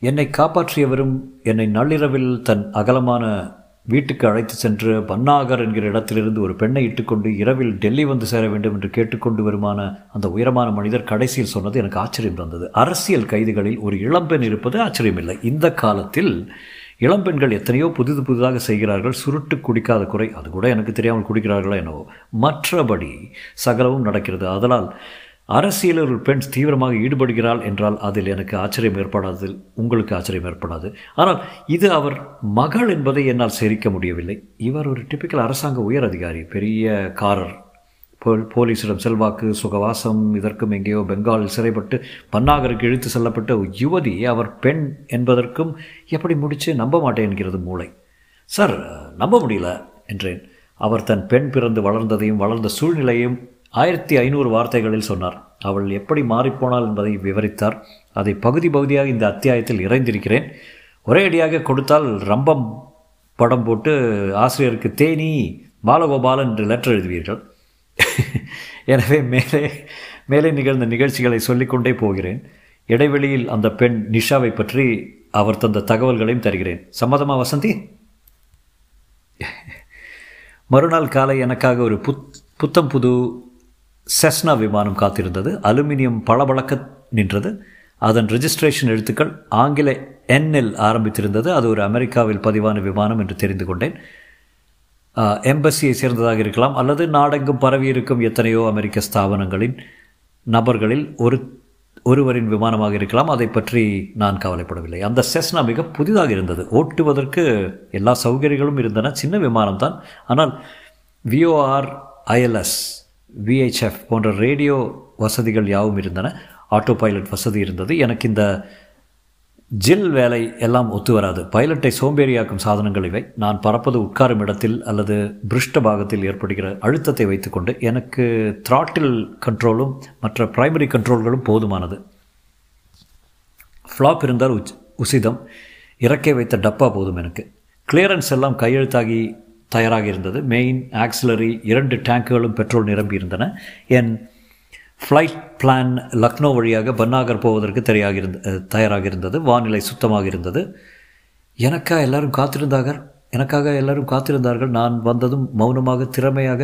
என்னை காப்பாற்றியவரும் என்னை நள்ளிரவில் தன் அகலமான வீட்டுக்கு அழைத்து சென்று பன்னாகர் என்கிற இடத்திலிருந்து ஒரு பெண்ணை இட்டுக்கொண்டு இரவில் டெல்லி வந்து சேர வேண்டும் என்று கேட்டுக்கொண்டு வருமான அந்த உயரமான மனிதர் கடைசியில் சொன்னது எனக்கு ஆச்சரியம் தந்தது. அரசியல் கைதிகளில் ஒரு இளம்பெண் இருப்பது ஆச்சரியமில்லை. இந்த காலத்தில் இளம்பெண்கள் எத்தனையோ புதிது புதிதாக செய்கிறார்கள். சுருட்டு குடிக்காத குறை அது கூட எனக்கு தெரியாமல் குடிக்கிறார்களோ என்னவோ. மற்றபடி சகலவும் நடக்கிறது. அதனால் அரசியலில் ஒரு பெண் தீவிரமாக ஈடுபடுகிறாள் என்றால் அதில் எனக்கு ஆச்சரியம் ஏற்படாது உங்களுக்கு ஆச்சரியம் ஏற்படாது. ஆனால் இது அவர் மகள் என்பதை என்னால் சேரிக்க முடியவில்லை. இவர் ஒரு டிப்பிக்கல் அரசாங்க உயர் அதிகாரி பெரிய காரர். போல் போலீஸிடம் செல்வாக்கு சுகவாசம் இதற்கும் எங்கேயோ பெங்காலில் சிறைப்பட்டு பன்னாகருக்கு இழுத்து செல்லப்பட்ட யுவதி அவர் பெண் என்பதற்கும் எப்படி முடித்து நம்ப மாட்டேன் என்கிறது மூளை. சார் நம்ப முடியல என்றேன். அவர் தன் பெண் பிறந்து வளர்ந்ததையும் வளர்ந்த சூழ்நிலையும் ஆயிரத்தி ஐநூறு வார்த்தைகளில் சொன்னார். அவள் எப்படி மாறிப்போனாள் என்பதை விவரித்தார். அதை பகுதி பகுதியாக இந்த அத்தியாயத்தில் இறைந்திருக்கிறேன். ஒரே அடியாக கொடுத்தால் ரம்பம் படம் போட்டு ஆசிரியருக்கு தேனி பாலகோபாலன் என்று லெட்டர் எழுதுவீர்கள். எனவே மேலே மேலே நிகழ்ந்த நிகழ்ச்சிகளை சொல்லிக்கொண்டே போகிறேன். இடைவெளியில் அந்த பெண் நிஷாவை பற்றி அவர் தந்த தகவல்களையும் தருகிறேன். சம்மதமா வசந்தி? மறுநாள் காலை எனக்காக ஒரு புத் புத்தம் புது செஸ்னா விமானம் காத்திருந்தது. அலுமினியம் பளபளக்க நின்றது. அதன் ரிஜிஸ்ட்ரேஷன் எழுத்துக்கள் ஆங்கில எண்ணில் ஆரம்பித்திருந்தது. அது ஒரு அமெரிக்காவில் பதிவான விமானம் என்று தெரிந்து கொண்டேன். எம்பசியை சேர்ந்ததாக இருக்கலாம். அல்லது நாடெங்கும் பரவியிருக்கும் எத்தனையோ அமெரிக்க ஸ்தாபனங்களின் நபர்களில் ஒரு ஒருவரின் விமானமாக இருக்கலாம். அதை பற்றி நான் கவலைப்படவில்லை. அந்த செஸ்னா மிக புதிதாக இருந்தது. ஓட்டுவதற்கு எல்லா சௌகரியங்களும் இருந்தன. சின்ன விமானம்தான். ஆனால் V O R I L S V H F போன்ற ரேடியோ வசதிகள் யாவும் இருந்தன. ஆட்டோ பைலட் வசதி இருந்தது. எனக்கு இந்த ஜில் வேலை எல்லாம் ஒத்து வராது. பைலட்டை சோம்பேறியாக்கும் சாதனங்கள் இவை. நான் பறப்பது உட்காரும் இடத்தில் அல்லது பிருஷ்ட பாகத்தில் ஏற்படுகிற அழுத்தத்தை வைத்துக்கொண்டு எனக்கு த்ராட்டில் கண்ட்ரோலும் மற்ற பிரைமரி கண்ட்ரோல்களும் போதுமானது. ஃப்ளாப் இருந்தால் உச் உசிதம். இறக்கை வைத்த டப்பா போதும் எனக்கு. கிளியரன்ஸ் எல்லாம் கையெழுத்தாகி தயாராக இருந்தது. மெயின் ஆக்சிலரி இரண்டு டேங்குகளும் பெட்ரோல் நிரம்பியிருந்தன என் ஃப்ளைட் பிளான் லக்னோ வழியாக பன்னாகர் போவதற்கு தெரியாக இருந்த தயாராக இருந்தது. வானிலை சுத்தமாக இருந்தது. எனக்கா எல்லாரும் காத்திருந்தார்கள்? எனக்காக எல்லாரும் காத்திருந்தார்கள்? நான் வந்ததும் மௌனமாக திறமையாக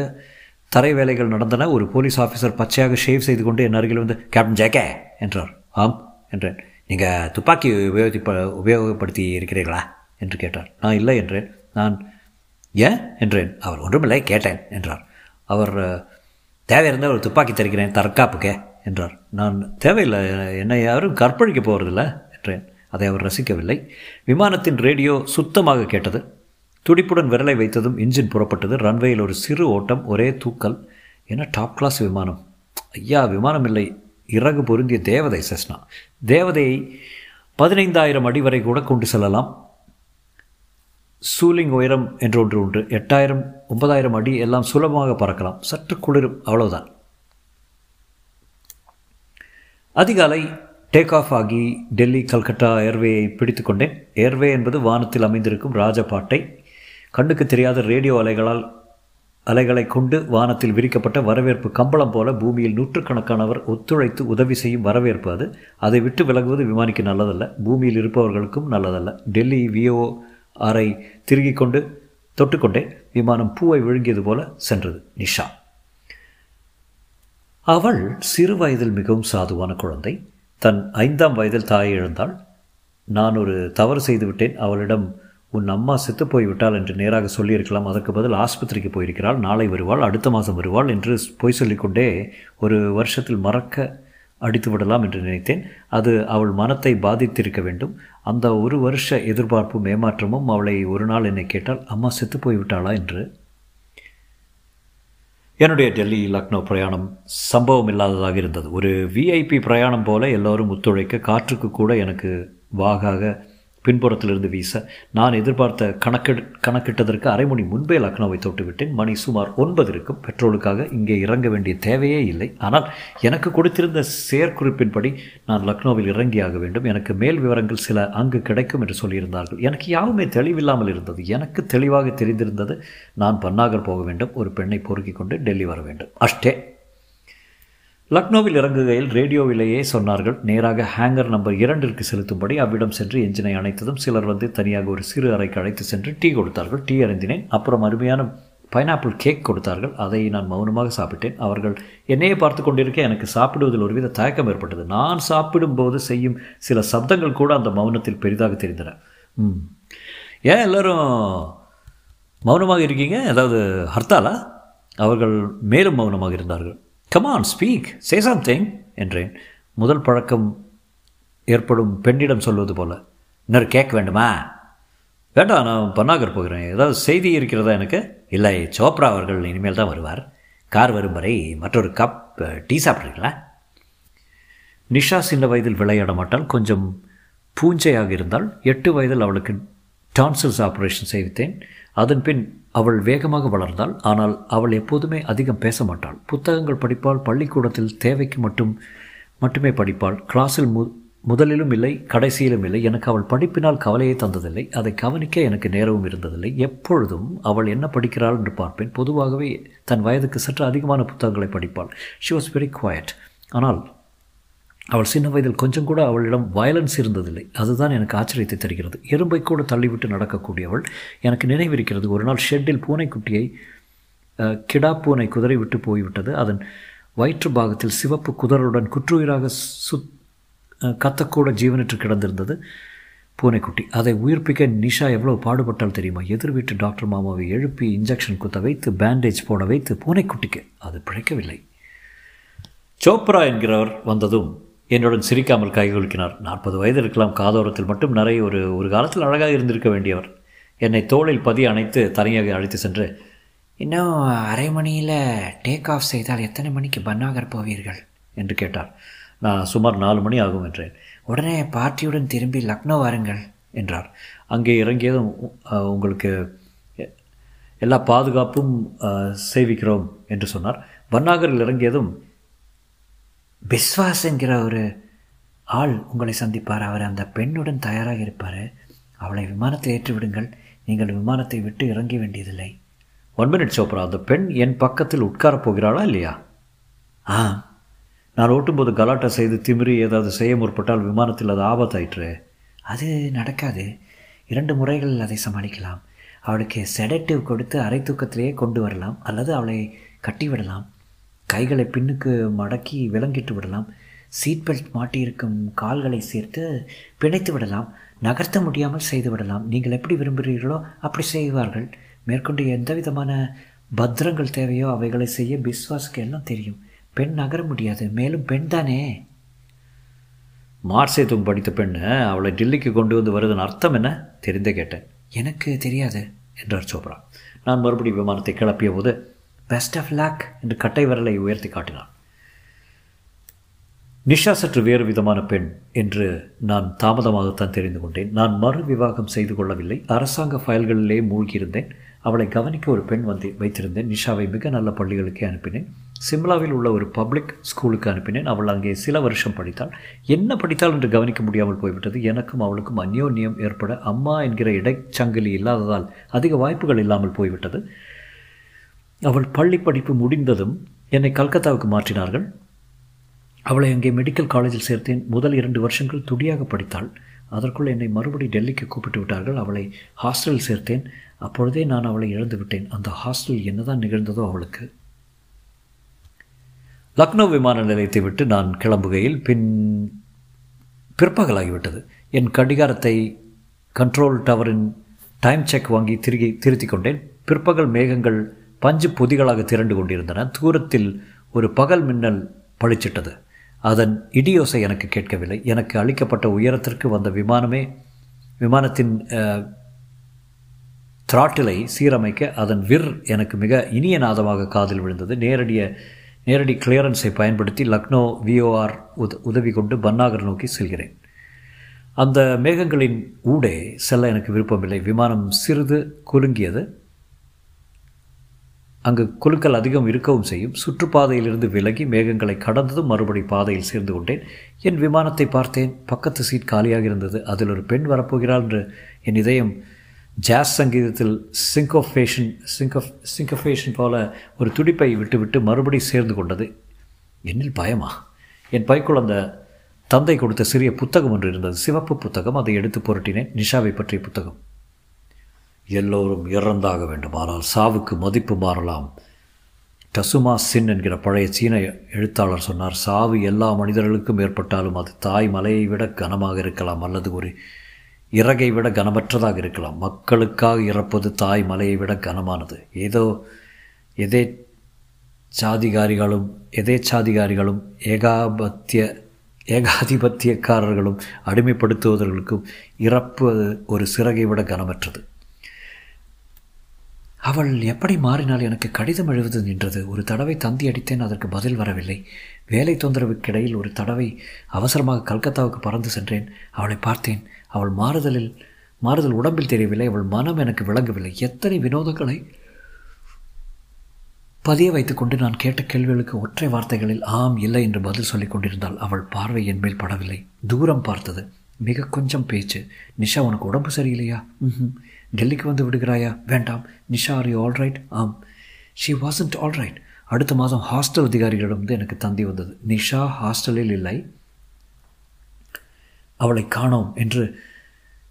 தரை வேலைகள் நடந்தன. ஒரு போலீஸ் ஆஃபீஸர் பச்சையாக ஷேவ் செய்து கொண்டு என் அருகில் வந்து கேப்டன் ஜேகே என்றார். ஆம் என்றேன். நீங்கள் துப்பாக்கி உபயோகி உபயோகப்படுத்தி இருக்கிறீர்களா? என்று கேட்டார். நான் இல்லை என்றேன். நான் ஏன்? என்றேன். அவர் ஒன்றுமில்லை கேட்டேன் என்றார். அவர் தேவையிருந்தால் ஒரு துப்பாக்கி தருகிறேன் தற்காப்புக்கே என்றார். நான் தேவையில்லை என்னை யாரும் கற்பழிக்க போகிறதில்ல என்றேன். அதை அவர் ரசிக்கவில்லை. விமானத்தின் ரேடியோ சுத்தமாக கேட்டது. துடிப்புடன் விரலை வைத்ததும் இன்ஜின் புறப்பட்டது. ரன்வேயில் ஒரு சிறு ஓட்டம் ஒரே தூக்கல். என்ன டாப் கிளாஸ் விமானம்? ஐயா விமானம் இல்லை. இறகு பொருந்திய தேவதை செஸ்னா. தேவதையை பதினைந்தாயிரம் அடி வரை கூட கொண்டு செல்லலாம். சூலிங் உயரம் என்று ஒன்று உண்டு. எட்டாயிரம் ஒன்பதாயிரம் அடி எல்லாம் சுலபமாக பறக்கலாம். சற்று குளிரும். அவ்வளவுதான். அதிகாலை டேக் ஆஃப் ஆகி டெல்லி கல்கட்டா ஏர்வேயை பிடித்து கொண்டேன். ஏர்வே என்பது வானத்தில் அமைந்திருக்கும் ராஜபாட்டை கண்ணுக்கு தெரியாத ரேடியோ அலைகளால் அலைகளை கொண்டு வானத்தில் விரிக்கப்பட்ட வரவேற்பு கம்பளம் போல பூமியில் நூற்றுக்கணக்கானவர் ஒத்துழைத்து உதவி செய்யும் வரவேற்பு அது. அதை விட்டு விலகுவது விமானிக்கு நல்லதல்ல. பூமியில் இருப்பவர்களுக்கும் நல்லதல்ல. டெல்லி விஓ அறை திருகிக் கொண்டு தொட்டுக்கொண்டே விமானம் பூவை விழுங்கியது போல சென்றது நிஷா. அவள் சிறு வயதில் மிகவும் சாதுவான குழந்தை. தன் ஐந்தாம் வயதில் தாயை இழந்தாள். நான் ஒரு தவறு செய்துவிட்டேன் அவளிடம் உன் அம்மா செத்து போய்விட்டாள் என்று நேராக சொல்லியிருக்கலாம். அதற்கு பதில் ஆஸ்பத்திரிக்கு போயிருக்கிறாள். நாளை வருவாள் அடுத்த மாதம் வருவாள் என்று பொய் சொல்லிக்கொண்டே ஒரு வருஷத்தில் மறக்க அடித்து விடலாம் என்று நினைத்தேன். அது அவள் மனத்தை பாதித்திருக்க வேண்டும். அந்த ஒரு வருஷ எதிர்பார்ப்பும் ஏமாற்றமும் அவளை ஒரு நாள் என்னை கேட்டால் அம்மா செத்து போய்விட்டாளா? என்று. என்னுடைய டெல்லி லக்னோ பிரயாணம் சம்பவம் இல்லாததாக இருந்தது. ஒரு விஐபி பிரயாணம் போல எல்லோரும் ஒத்துழைக்க காற்றுக்கு கூட எனக்கு வாகாக பின்புறத்திலிருந்து வீச நான் எதிர்பார்த்த கணக்கெடு கணக்கிட்டதற்கு அரை மணி முன்பே லக்னோவை தொட்டுவிட்டேன். மணி சுமார் ஒன்பது இருக்கும். பெட்ரோலுக்காக இங்கே இறங்க வேண்டிய தேவையே இல்லை. ஆனால் எனக்கு கொடுத்திருந்த செயற்குறிப்பின்படி நான் லக்னோவில் இறங்கியாக வேண்டும். எனக்கு மேல் விவரங்கள் சில அங்கு கிடைக்கும் என்று சொல்லியிருந்தார்கள். எனக்கு யாவுமே தெளிவில்லாமல் இருந்தது. எனக்கு தெளிவாக தெரிந்திருந்தது நான் பன்னாகர் போக வேண்டும். ஒரு பெண்ணை பொறுக்கிக் கொண்டு டெல்லி வர வேண்டும். அஷ்டே. லக்னோவில் இறங்குகையில் ரேடியோவிலேயே சொன்னார்கள். நேராக ஹேங்கர் நம்பர் இரண்டிற்கு செலுத்தும்படி அவ்விடம் சென்று எஞ்சினை அணைத்ததும் சிலர் வந்து தனியாக ஒரு சிறு அறைக்கு அழைத்து சென்று டீ கொடுத்தார்கள். டீ அறிந்தினேன் அப்புறம் அருமையான பைனாப்பிள் கேக் கொடுத்தார்கள். அதை நான் மௌனமாக சாப்பிட்டேன். அவர்கள் என்னையே பார்த்து கொண்டிருக்க எனக்கு சாப்பிடுவதில் ஒருவித தயக்கம் ஏற்பட்டது. நான் சாப்பிடும்போது செய்யும் சில சப்தங்கள் கூட அந்த மௌனத்தில் பெரிதாக தெரிந்தன. ம். ஏன் எல்லோரும் மௌனமாக இருக்கீங்க? ஏதாவது ஹர்த்தாலா? அவர்கள் மேலும் மௌனமாக இருந்தார்கள். கமான் ஸ்பீக் சே சம்திங் என்றேன். முதல் பழக்கம் ஏற்படும் பெண்ணிடம் சொல்வது போல. இன்னொரு கேட்க வேண்டுமா? வேண்டாம் நான் பன்னாகர் போகிறேன். ஏதாவது செய்தி இருக்கிறதா எனக்கு? இல்லை சோப்ரா அவர்கள் இனிமேல் தான் வருவார். கார் வரும் வரை மற்றொரு கப் டீ சாப்பிட்றீங்களா நிஷா சின்ன வயதில் விளையாட மாட்டால் கொஞ்சம் பூஞ்சையாக இருந்தால் எட்டு வயதில் அவளுக்கு டான்சல்ஸ் ஆப்ரேஷன் செய்வித்தேன். அதன்பின் அவள் வேகமாக வளர்ந்தாள். ஆனால் அவள் எப்போதுமே அதிகம் பேச மாட்டாள் புத்தகங்கள் படிப்பாள் பள்ளிக்கூடத்தில் தேவைக்கு மட்டும் மட்டுமே படிப்பாள். கிளாஸில் மு முதலிலும் இல்லை கடைசியிலும் இல்லை. எனக்கு அவள் படிப்பினால் கவலையை தந்ததில்லை. அதை கவனிக்க எனக்கு நேரமும் இருந்ததில்லை. எப்பொழுதும் அவள் என்ன படிக்கிறாள் என்று பார்ப்பேன். பொதுவாகவே தன் வயதுக்கு சற்று அதிகமான புத்தகங்களை படிப்பாள். ஷி வாஸ் வெரி குவாய்ட் ஆனால் அவள் சின்ன வயதில் கொஞ்சம் கூட அவளிடம் வயலன்ஸ் இருந்ததில்லை. அதுதான் எனக்கு ஆச்சரியத்தை தருகிறது. எறும்பை கூட தள்ளிவிட்டு நடக்கக்கூடியவள் எனக்கு நினைவிருக்கிறது. ஒரு நாள் ஷெட்டில் பூனைக்குட்டியை கிடா பூனை குதிரை விட்டு போய்விட்டது. அதன் வயிற்று பாகத்தில் சிவப்பு குதிரையுடன் குற்றுயிராக சுத் கத்தக்கூட ஜீவனற்று கிடந்திருந்தது பூனைக்குட்டி. அதை உயிர்ப்பிக்க நிஷா எவ்வளோ பாடுபட்டால் தெரியுமா? எதிர் வீட்டு டாக்டர் மாமாவை எழுப்பி இன்ஜெக்ஷன் குத்த வைத்து பேண்டேஜ் போட வைத்து பூனைக்குட்டிக்கு அது பிழைக்கவில்லை. சோப்ரா என்கிறவர் வந்ததும் என்னுடன் சிரிக்காமல் கைகுலுக்கினார் நாற்பது வயது இருக்கலாம் காதோரத்தில் மட்டும் நிறைய ஒரு ஒரு காலத்தில் அழகாக இருந்திருக்க வேண்டியவர். என்னை தோளில் பதி அணைத்து தனியாக அழைத்து சென்று இன்னும் அரை மணியில் டேக் ஆஃப் செய்தால் எத்தனை மணிக்கு பன்னாகர் போவீர்கள்? என்று கேட்டார். நான் சுமார் நாலு மணி ஆகும் என்றேன். உடனே பார்ட்டியுடன் திரும்பி லக்னோ வாருங்கள் என்றார். அங்கே இறங்கியதும் உங்களுக்கு எல்லா பாதுகாப்பும் சேவிக்கிறோம் என்று சொன்னார். பன்னாகரில் இறங்கியதும் பிஸ்வாஸ் என்கிற ஒரு ஆள் உங்களை சந்திப்பார். அவர் அந்த பெண்ணுடன் தயாராக இருப்பார். அவளை விமானத்தை ஏற்றிவிடுங்கள். நீங்கள் விமானத்தை விட்டு இறங்க வேண்டியதில்லை. ஒன் மினிட் சோப்ரா அந்த பெண் என் பக்கத்தில் உட்காரப் போகிறாளா இல்லையா? ஆ. நான் ஓட்டும்போது கலாட்டா செய்து திமிரி ஏதாவது செய்ய முற்பட்டால் விமானத்தில் அது ஆபத்தாயிற்று. அது நடக்காது. இரண்டு முறைகள் அதை சமாளிக்கலாம். அவளுக்கு செடட்டிவ் கொடுத்து அரை தூக்கத்திலேயே கொண்டு வரலாம். அல்லது அவளை கட்டிவிடலாம். கைகளை பின்னுக்கு மடக்கி விலங்கிட்டு விடலாம். சீட் பெல்ட் மாட்டியிருக்கும் கால்களை சேர்த்து பிணைத்து விடலாம். நகர்த்த முடியாமல் செய்து விடலாம். நீங்கள் எப்படி விரும்புகிறீர்களோ அப்படி செய்வார்கள். மேற்கொண்டு எந்த விதமான பத்திரங்கள் தேவையோ அவைகளை செய்ய பிஸ்வாஸுக்கு எல்லாம் தெரியும். பெண் நகர முடியாது. மேலும் பெண் தானே? மார்சேத்தும் படித்த பெண்ணு அவளை டில்லிக்கு கொண்டு வந்து வருதுன்னு அர்த்தம் என்ன? தெரிந்தே கேட்டேன். எனக்கு தெரியாது என்றார் சோப்ரா. நான் மறுபடியும் விமானத்தை கிளப்பிய போது பெஸ்ட் ஆஃப் லாக் என்று கட்டை விரலை உயர்த்தி காட்டினான். நிஷா சற்று வேறு விதமான பெண் என்று நான் தாமதமாகத்தான் தெரிந்து கொண்டேன். நான் மறு விவாகம் செய்து கொள்ளவில்லை. அரசாங்க ஃபைல்களிலே மூழ்கியிருந்தேன். அவளை கவனிக்க ஒரு பெண் வந்து வைத்திருந்தேன். நிஷாவை மிக நல்ல பள்ளிகளுக்கே அனுப்பினேன். சிம்லாவில் உள்ள ஒரு பப்ளிக் ஸ்கூலுக்கு அனுப்பினேன். அவள் அங்கே சில வருஷம் படித்தாள். என்ன படித்தாள் என்று கவனிக்க முடியாமல் போய்விட்டது. எனக்கும் அவளுக்கும் அந்யோன்யம் ஏற்பட அம்மா என்கிற இடைச்சங்கிலி இல்லாததால் அதிக வாய்ப்புகள் இல்லாமல் போய்விட்டது. அவள் பள்ளி படிப்பு முடிந்ததும் என்னை கல்கத்தாவுக்கு மாற்றினார்கள். அவளை அங்கே மெடிக்கல் காலேஜில் சேர்த்தேன். முதல் இரண்டு வருஷங்கள் துடியாக படித்தாள். அதற்குள் என்னை மறுபடி டெல்லிக்கு கூப்பிட்டு விட்டார்கள். அவளை ஹாஸ்டலில் சேர்த்தேன். அப்பொழுதே நான் அவளை இழந்து விட்டேன். அந்த ஹாஸ்டல் என்னதான் நிகழ்ந்ததோ அவளுக்கு. லக்னோ விமான நிலையத்தை விட்டு நான் கிளம்புகையில் பின் பிற்பகலாகிவிட்டது. என் கடிகாரத்தை கண்ட்ரோல் டவரின் டைம் செக் வாங்கி திருகி திருத்தி கொண்டேன். பிற்பகல் மேகங்கள் பஞ்சு பொதிகளாக திரண்டு கொண்டிருந்தன. தூரத்தில் ஒரு பகல் மின்னல் பளிச்சிட்டது. அதன் இடியோசை எனக்கு கேட்கவில்லை. எனக்கு அளிக்கப்பட்ட உயரத்திற்கு வந்த விமானமே விமானத்தின் த்ராட்டிலை சீரமைக்க அதன் விர் எனக்கு மிக இனிய நாதமாக காதில் விழுந்தது. நேரடிய நேரடி கிளியரன்ஸை பயன்படுத்தி லக்னோ விஓஆர் உத உதவி கொண்டு பன்னாகர் நோக்கி செல்கிறேன். அந்த மேகங்களின் ஊடே செல்ல எனக்கு விருப்பமில்லை. விமானம் சிறிது குலுங்கியது. அங்கு குழுக்கள் அதிகம் இருக்கவும் செய்யும். சுற்றுப்பாதையிலிருந்து விலகி மேகங்களை கடந்ததும் மறுபடி பாதையில் சேர்ந்து கொண்டேன். என் விமானத்தை பார்த்தேன். பக்கத்து சீட் காலியாக இருந்தது. அதில் ஒரு பெண் வரப்போகிறாள் என்று என் இதயம் ஜாஸ் சங்கீதத்தில் சிங்கோஃபேஷன் சிங்கோஃப் சிங்கோஃபேஷன் போல ஒரு துடிப்பை விட்டுவிட்டு மறுபடி சேர்ந்து கொண்டது. என்னில் பயமா? என் பைக்குள் அந்த தந்தை கொடுத்த சிறிய புத்தகம் ஒன்று இருந்தது. சிவப்பு புத்தகம். அதை எடுத்து புரட்டினேன். நிஷாவை பற்றிய புத்தகம். எல்லோரும் இறந்தாக வேண்டும். ஆனால் சாவுக்கு மதிப்பு மாறலாம். டசுமா சின் என்கிற பழைய சீன எழுத்தாளர் சொன்னார் சாவு எல்லா மனிதர்களுக்கும் ஏற்பட்டாலும் அது தாய் மலையை விட கனமாக இருக்கலாம் அல்லது ஒரு இறகை விட கனமற்றதாக இருக்கலாம். மக்களுக்காக இறப்பது தாய் மலையை விட கனமானது. ஏதோ எதே சாதிகாரிகளும் எதேச்சாதிகாரிகளும் ஏகாபத்திய ஏகாதிபத்தியக்காரர்களும் அடிமைப்படுத்துவதற்கும் இறப்பு ஒரு சிறகை விட கனமற்றது. அவள் எப்படி மாறினால் எனக்கு கடிதம் எழுவது நின்றது? ஒரு தடவை தந்தி அடித்தேன் அதற்கு பதில் வரவில்லை. வேலை தொந்தரவுக்கிடையில் ஒரு தடவை அவசரமாக கல்கத்தாவுக்கு பறந்து சென்றேன். அவளை பார்த்தேன். அவள் மாறுதலில் மாறுதல் உடம்பில் தெரியவில்லை. அவள் மனம் எனக்கு விளங்கவில்லை. எத்தனை வினோதங்களை பதிய வைத்துக்கொண்டு நான் கேட்ட கேள்விகளுக்கு ஒற்றை வார்த்தைகளில் ஆம் இல்லை என்று பதில் சொல்லிக் கொண்டிருந்தால் அவள் பார்வை என் மேல் படவில்லை. தூரம் பார்த்தது. மிக கொஞ்சம் பேச்சு. நிஷா உனக்கு உடம்பு சரியில்லையா? ம் டெல்லிக்கு வந்து விடுகிறாயா? வேண்டாம். நிஷா ஆர் யூ ஆல்ரைட் ஆம். ஷி வாசன்ட் ஆல்ரைட் அடுத்த மாதம் ஹாஸ்டல் அதிகாரிகளிடம் எனக்கு தந்தி வந்தது. நிஷா ஹாஸ்டலில் இல்லை. அவளை காணோம் என்று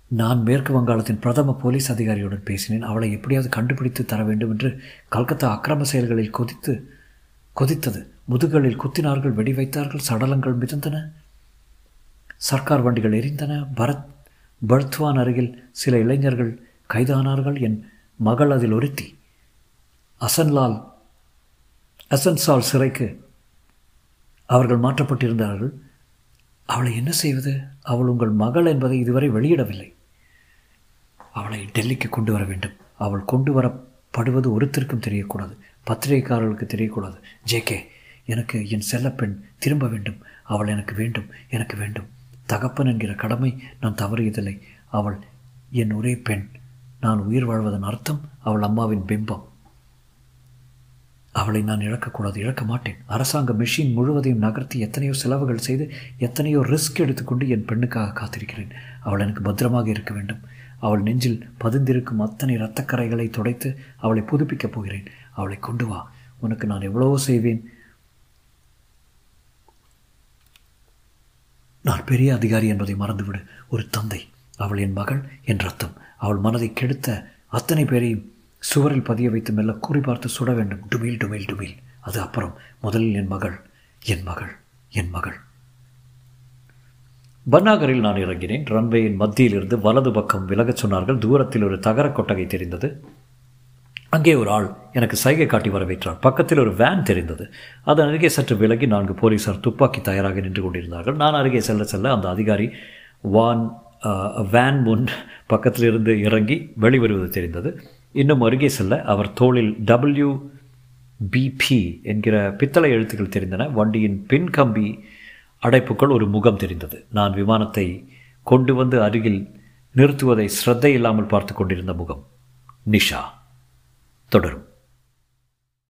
நான் மேற்கு வங்காளத்தின் பிரதம போலீஸ் அதிகாரியுடன் பேசினேன். அவளை எப்படியாவது கண்டுபிடித்து தர வேண்டும் என்று கல்கத்தா அக்கிரம செயல்களில் கொதித்து கொதித்தது. முதுகளில் குத்தினார்கள் வெடி வைத்தார்கள் சடலங்கள் மிதந்தன. சர்க்கார் வண்டிகள் எரிந்தன. பரத் பர்த்வான் அருகில் சில இளைஞர்கள் கைதானார்கள் என் மகள் அதில் ஒருத்தி. அசன்லால் அசன்சால் சிறைக்கு அவர்கள் மாற்றப்பட்டிருந்தார்கள். அவளை என்ன செய்வது? அவள் உங்கள் மகள் என்பதை இதுவரை வெளியிடவில்லை. அவளை டெல்லிக்கு கொண்டு வர வேண்டும். அவள் கொண்டு வரப்படுவது ஒருத்தருக்கும் தெரியக்கூடாது. பத்திரிகைக்காரர்களுக்கு தெரியக்கூடாது. ஜேகே எனக்கு என் செல்லப்பெண் திரும்ப வேண்டும். அவள் எனக்கு வேண்டும் எனக்கு வேண்டும். தகப்பன் என்கிற கடமை நான் தவறியதில்லை. அவள் என் ஒரே பெண். நான் உயிர் வாழ்வதன் அர்த்தம் அவள் அம்மாவின் பிம்பம். அவளை நான் இழக்கக்கூடாது இழக்க மாட்டேன். அரசாங்க மெஷின் முழுவதையும் நகர்த்தி எத்தனையோ செலவுகள் செய்து எத்தனையோ ரிஸ்க் எடுத்துக்கொண்டு என் பெண்ணுக்காக காத்திருக்கிறேன். அவள் எனக்கு பத்திரமாக இருக்க வேண்டும். அவள் நெஞ்சில் பதிந்திருக்கும் அத்தனை இரத்தக்கரைகளை துடைத்து அவளை புதுப்பிக்கப் போகிறேன். அவளை கொண்டு வா. உனக்கு நான் எவ்வளவோ செய்வேன். நான் பெரிய அதிகாரி என்பதை மறந்துவிடு. ஒரு தந்தை. அவள் என் மகள் என் ரத்தம். அவள் மனதை கெடுத்த அத்தனை பேரையும் சுவரில் பதிய வைத்து மெல்ல கூறி பார்த்து சுட வேண்டும். டுமில் டுமில் டுமில். அது அப்புறம் முதலில் என் மகள் என் மகள் என் மகள். பன்னாகரில் நான் இறங்கினேன். ரன்வேயின் மத்தியிலிருந்து வலது பக்கம் விலகச் சொன்னார்கள். தூரத்தில் ஒரு தகர கொட்டகை தெரிந்தது. அங்கே ஒரு ஆள் எனக்கு சைகை காட்டி வரவேற்றார். பக்கத்தில் ஒரு வேன் தெரிந்தது. அதன் அருகே சற்று விலகி நான்கு போலீசார் துப்பாக்கி தயாராக நின்று கொண்டிருந்தார்கள். நான் அருகே செல்ல செல்ல அந்த அதிகாரி வான் வேன் முன் பக்கத்தில் இருந்து இறங்கி வெளிவருவது தெரிந்தது. இன்னும் அருகே செல்ல அவர் தோளில் டபிள்யூ பிபி என்கிற பித்தளை எழுத்துக்கள் தெரிந்தன. வண்டியின் பின் கம்பி அடைப்புக்குள் ஒரு முகம் தெரிந்தது. நான் விமானத்தை கொண்டு வந்து அருகில் நிறுத்துவதை ஸ்ரத்தை இல்லாமல் பார்த்து கொண்டிருந்த முகம். நிஷா. தொடரும்.